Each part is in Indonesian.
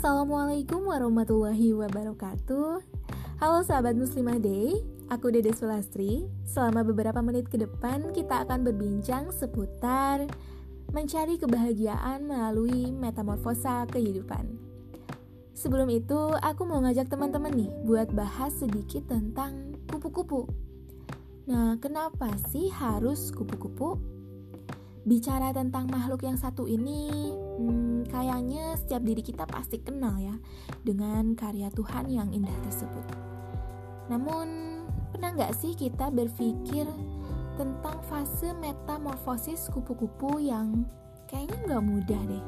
Assalamualaikum warahmatullahi wabarakatuh. Halo sahabat muslimah day Aku Dede Sulastri. Selama beberapa menit ke depan kita akan berbincang seputar Mencari kebahagiaan melalui metamorfosa kehidupan. Sebelum itu aku mau ngajak teman-teman nih Buat bahas sedikit tentang kupu-kupu. Nah kenapa sih harus kupu-kupu? bicara tentang makhluk yang satu ini, hmm, kayaknya setiap diri kita pasti kenal ya dengan karya Tuhan yang indah tersebut. Namun, pernah nggak sih kita berpikir tentang fase metamorfosis kupu-kupu yang kayaknya nggak mudah deh?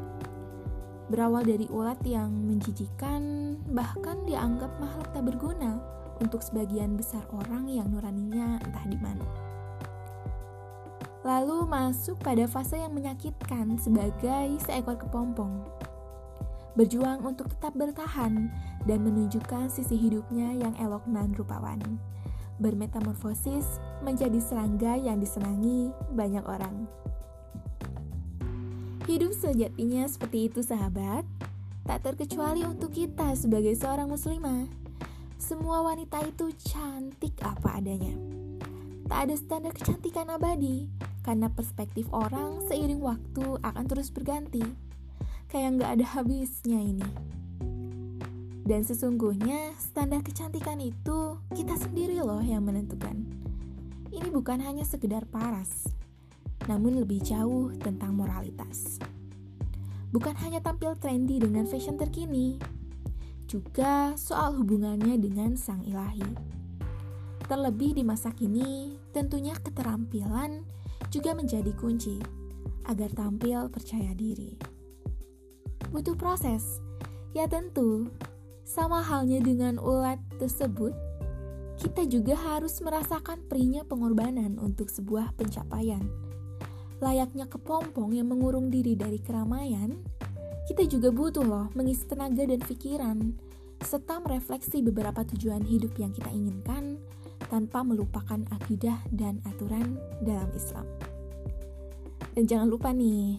Berawal dari ulat yang menjijikan, bahkan dianggap makhluk tak berguna untuk sebagian besar orang yang nuraninya entah di mana lalu masuk pada fase yang menyakitkan sebagai seekor kepompong. Berjuang untuk tetap bertahan dan menunjukkan sisi hidupnya yang elok dan rupawan. Bermetamorfosis menjadi serangga yang disenangi banyak orang. Hidup sejatinya seperti itu sahabat, tak terkecuali untuk kita sebagai seorang muslimah. Semua wanita itu cantik apa adanya. Tak ada standar kecantikan abadi, karena perspektif orang seiring waktu akan terus berganti. Kayak nggak ada habisnya ini. Dan sesungguhnya standar kecantikan itu kita sendiri loh yang menentukan. Ini bukan hanya sekedar paras, namun lebih jauh tentang moralitas. Bukan hanya tampil trendy dengan fashion terkini, juga soal hubungannya dengan sang ilahi. Terlebih di masa kini, tentunya keterampilan juga menjadi kunci agar tampil percaya diri. Butuh proses, ya tentu, sama halnya dengan ulat tersebut, kita juga harus merasakan perinya pengorbanan untuk sebuah pencapaian. Layaknya kepompong yang mengurung diri dari keramaian, kita juga butuh loh mengisi tenaga dan pikiran, serta merefleksi beberapa tujuan hidup yang kita inginkan tanpa melupakan akidah dan aturan dalam Islam. Dan jangan lupa nih,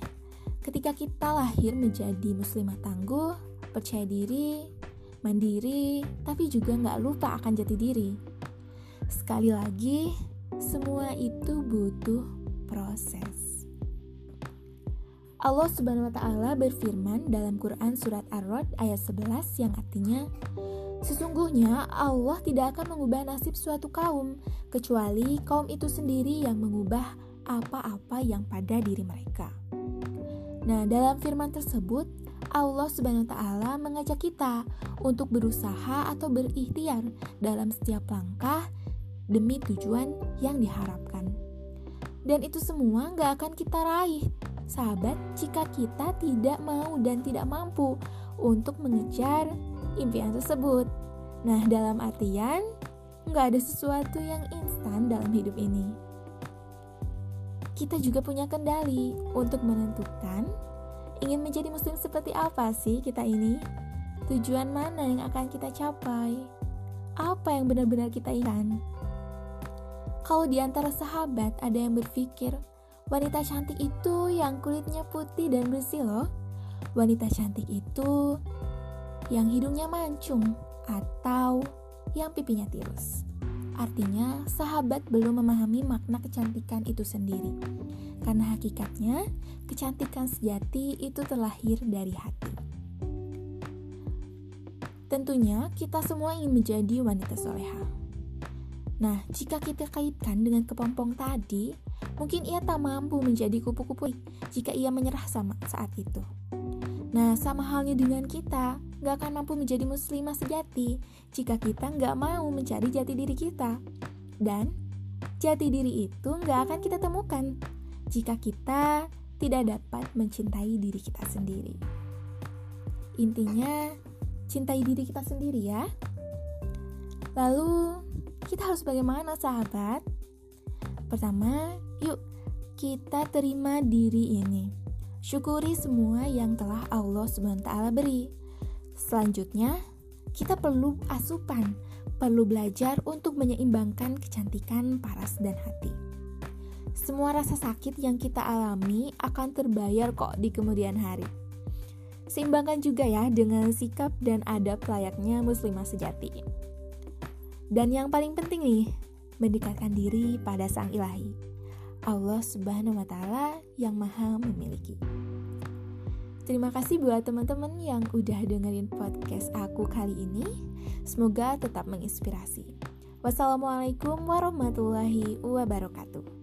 ketika kita lahir menjadi muslimah tangguh, percaya diri, mandiri, tapi juga nggak lupa akan jati diri. Sekali lagi, semua itu butuh proses. Allah Subhanahu wa taala berfirman dalam Quran surat Ar-Rod ayat 11 yang artinya Sesungguhnya Allah tidak akan mengubah nasib suatu kaum kecuali kaum itu sendiri yang mengubah apa-apa yang pada diri mereka. Nah, dalam firman tersebut, Allah Subhanahu wa taala mengajak kita untuk berusaha atau berikhtiar dalam setiap langkah demi tujuan yang diharapkan. Dan itu semua gak akan kita raih, sahabat, jika kita tidak mau dan tidak mampu untuk mengejar impian tersebut. Nah, dalam artian, gak ada sesuatu yang instan dalam hidup ini kita juga punya kendali untuk menentukan ingin menjadi muslim seperti apa sih kita ini? Tujuan mana yang akan kita capai? Apa yang benar-benar kita inginkan? Kalau di antara sahabat ada yang berpikir, wanita cantik itu yang kulitnya putih dan bersih loh. Wanita cantik itu yang hidungnya mancung atau yang pipinya tirus. Artinya, sahabat belum memahami makna kecantikan itu sendiri. Karena hakikatnya, kecantikan sejati itu terlahir dari hati. Tentunya, kita semua ingin menjadi wanita soleha. Nah, jika kita kaitkan dengan kepompong tadi, mungkin ia tak mampu menjadi kupu-kupu jika ia menyerah sama saat itu. Nah, sama halnya dengan kita, gak akan mampu menjadi muslimah sejati jika kita gak mau mencari jati diri kita. Dan jati diri itu gak akan kita temukan jika kita tidak dapat mencintai diri kita sendiri. Intinya, cintai diri kita sendiri ya. Lalu, kita harus bagaimana sahabat? Pertama, yuk kita terima diri ini Syukuri semua yang telah Allah SWT beri. Selanjutnya, kita perlu asupan, perlu belajar untuk menyeimbangkan kecantikan paras dan hati. Semua rasa sakit yang kita alami akan terbayar kok di kemudian hari. Seimbangkan juga ya dengan sikap dan adab layaknya muslimah sejati. Dan yang paling penting nih, mendekatkan diri pada Sang Ilahi. Allah Subhanahu wa taala yang Maha memiliki. Terima kasih buat teman-teman yang udah dengerin podcast aku kali ini. Semoga tetap menginspirasi. Wassalamualaikum warahmatullahi wabarakatuh.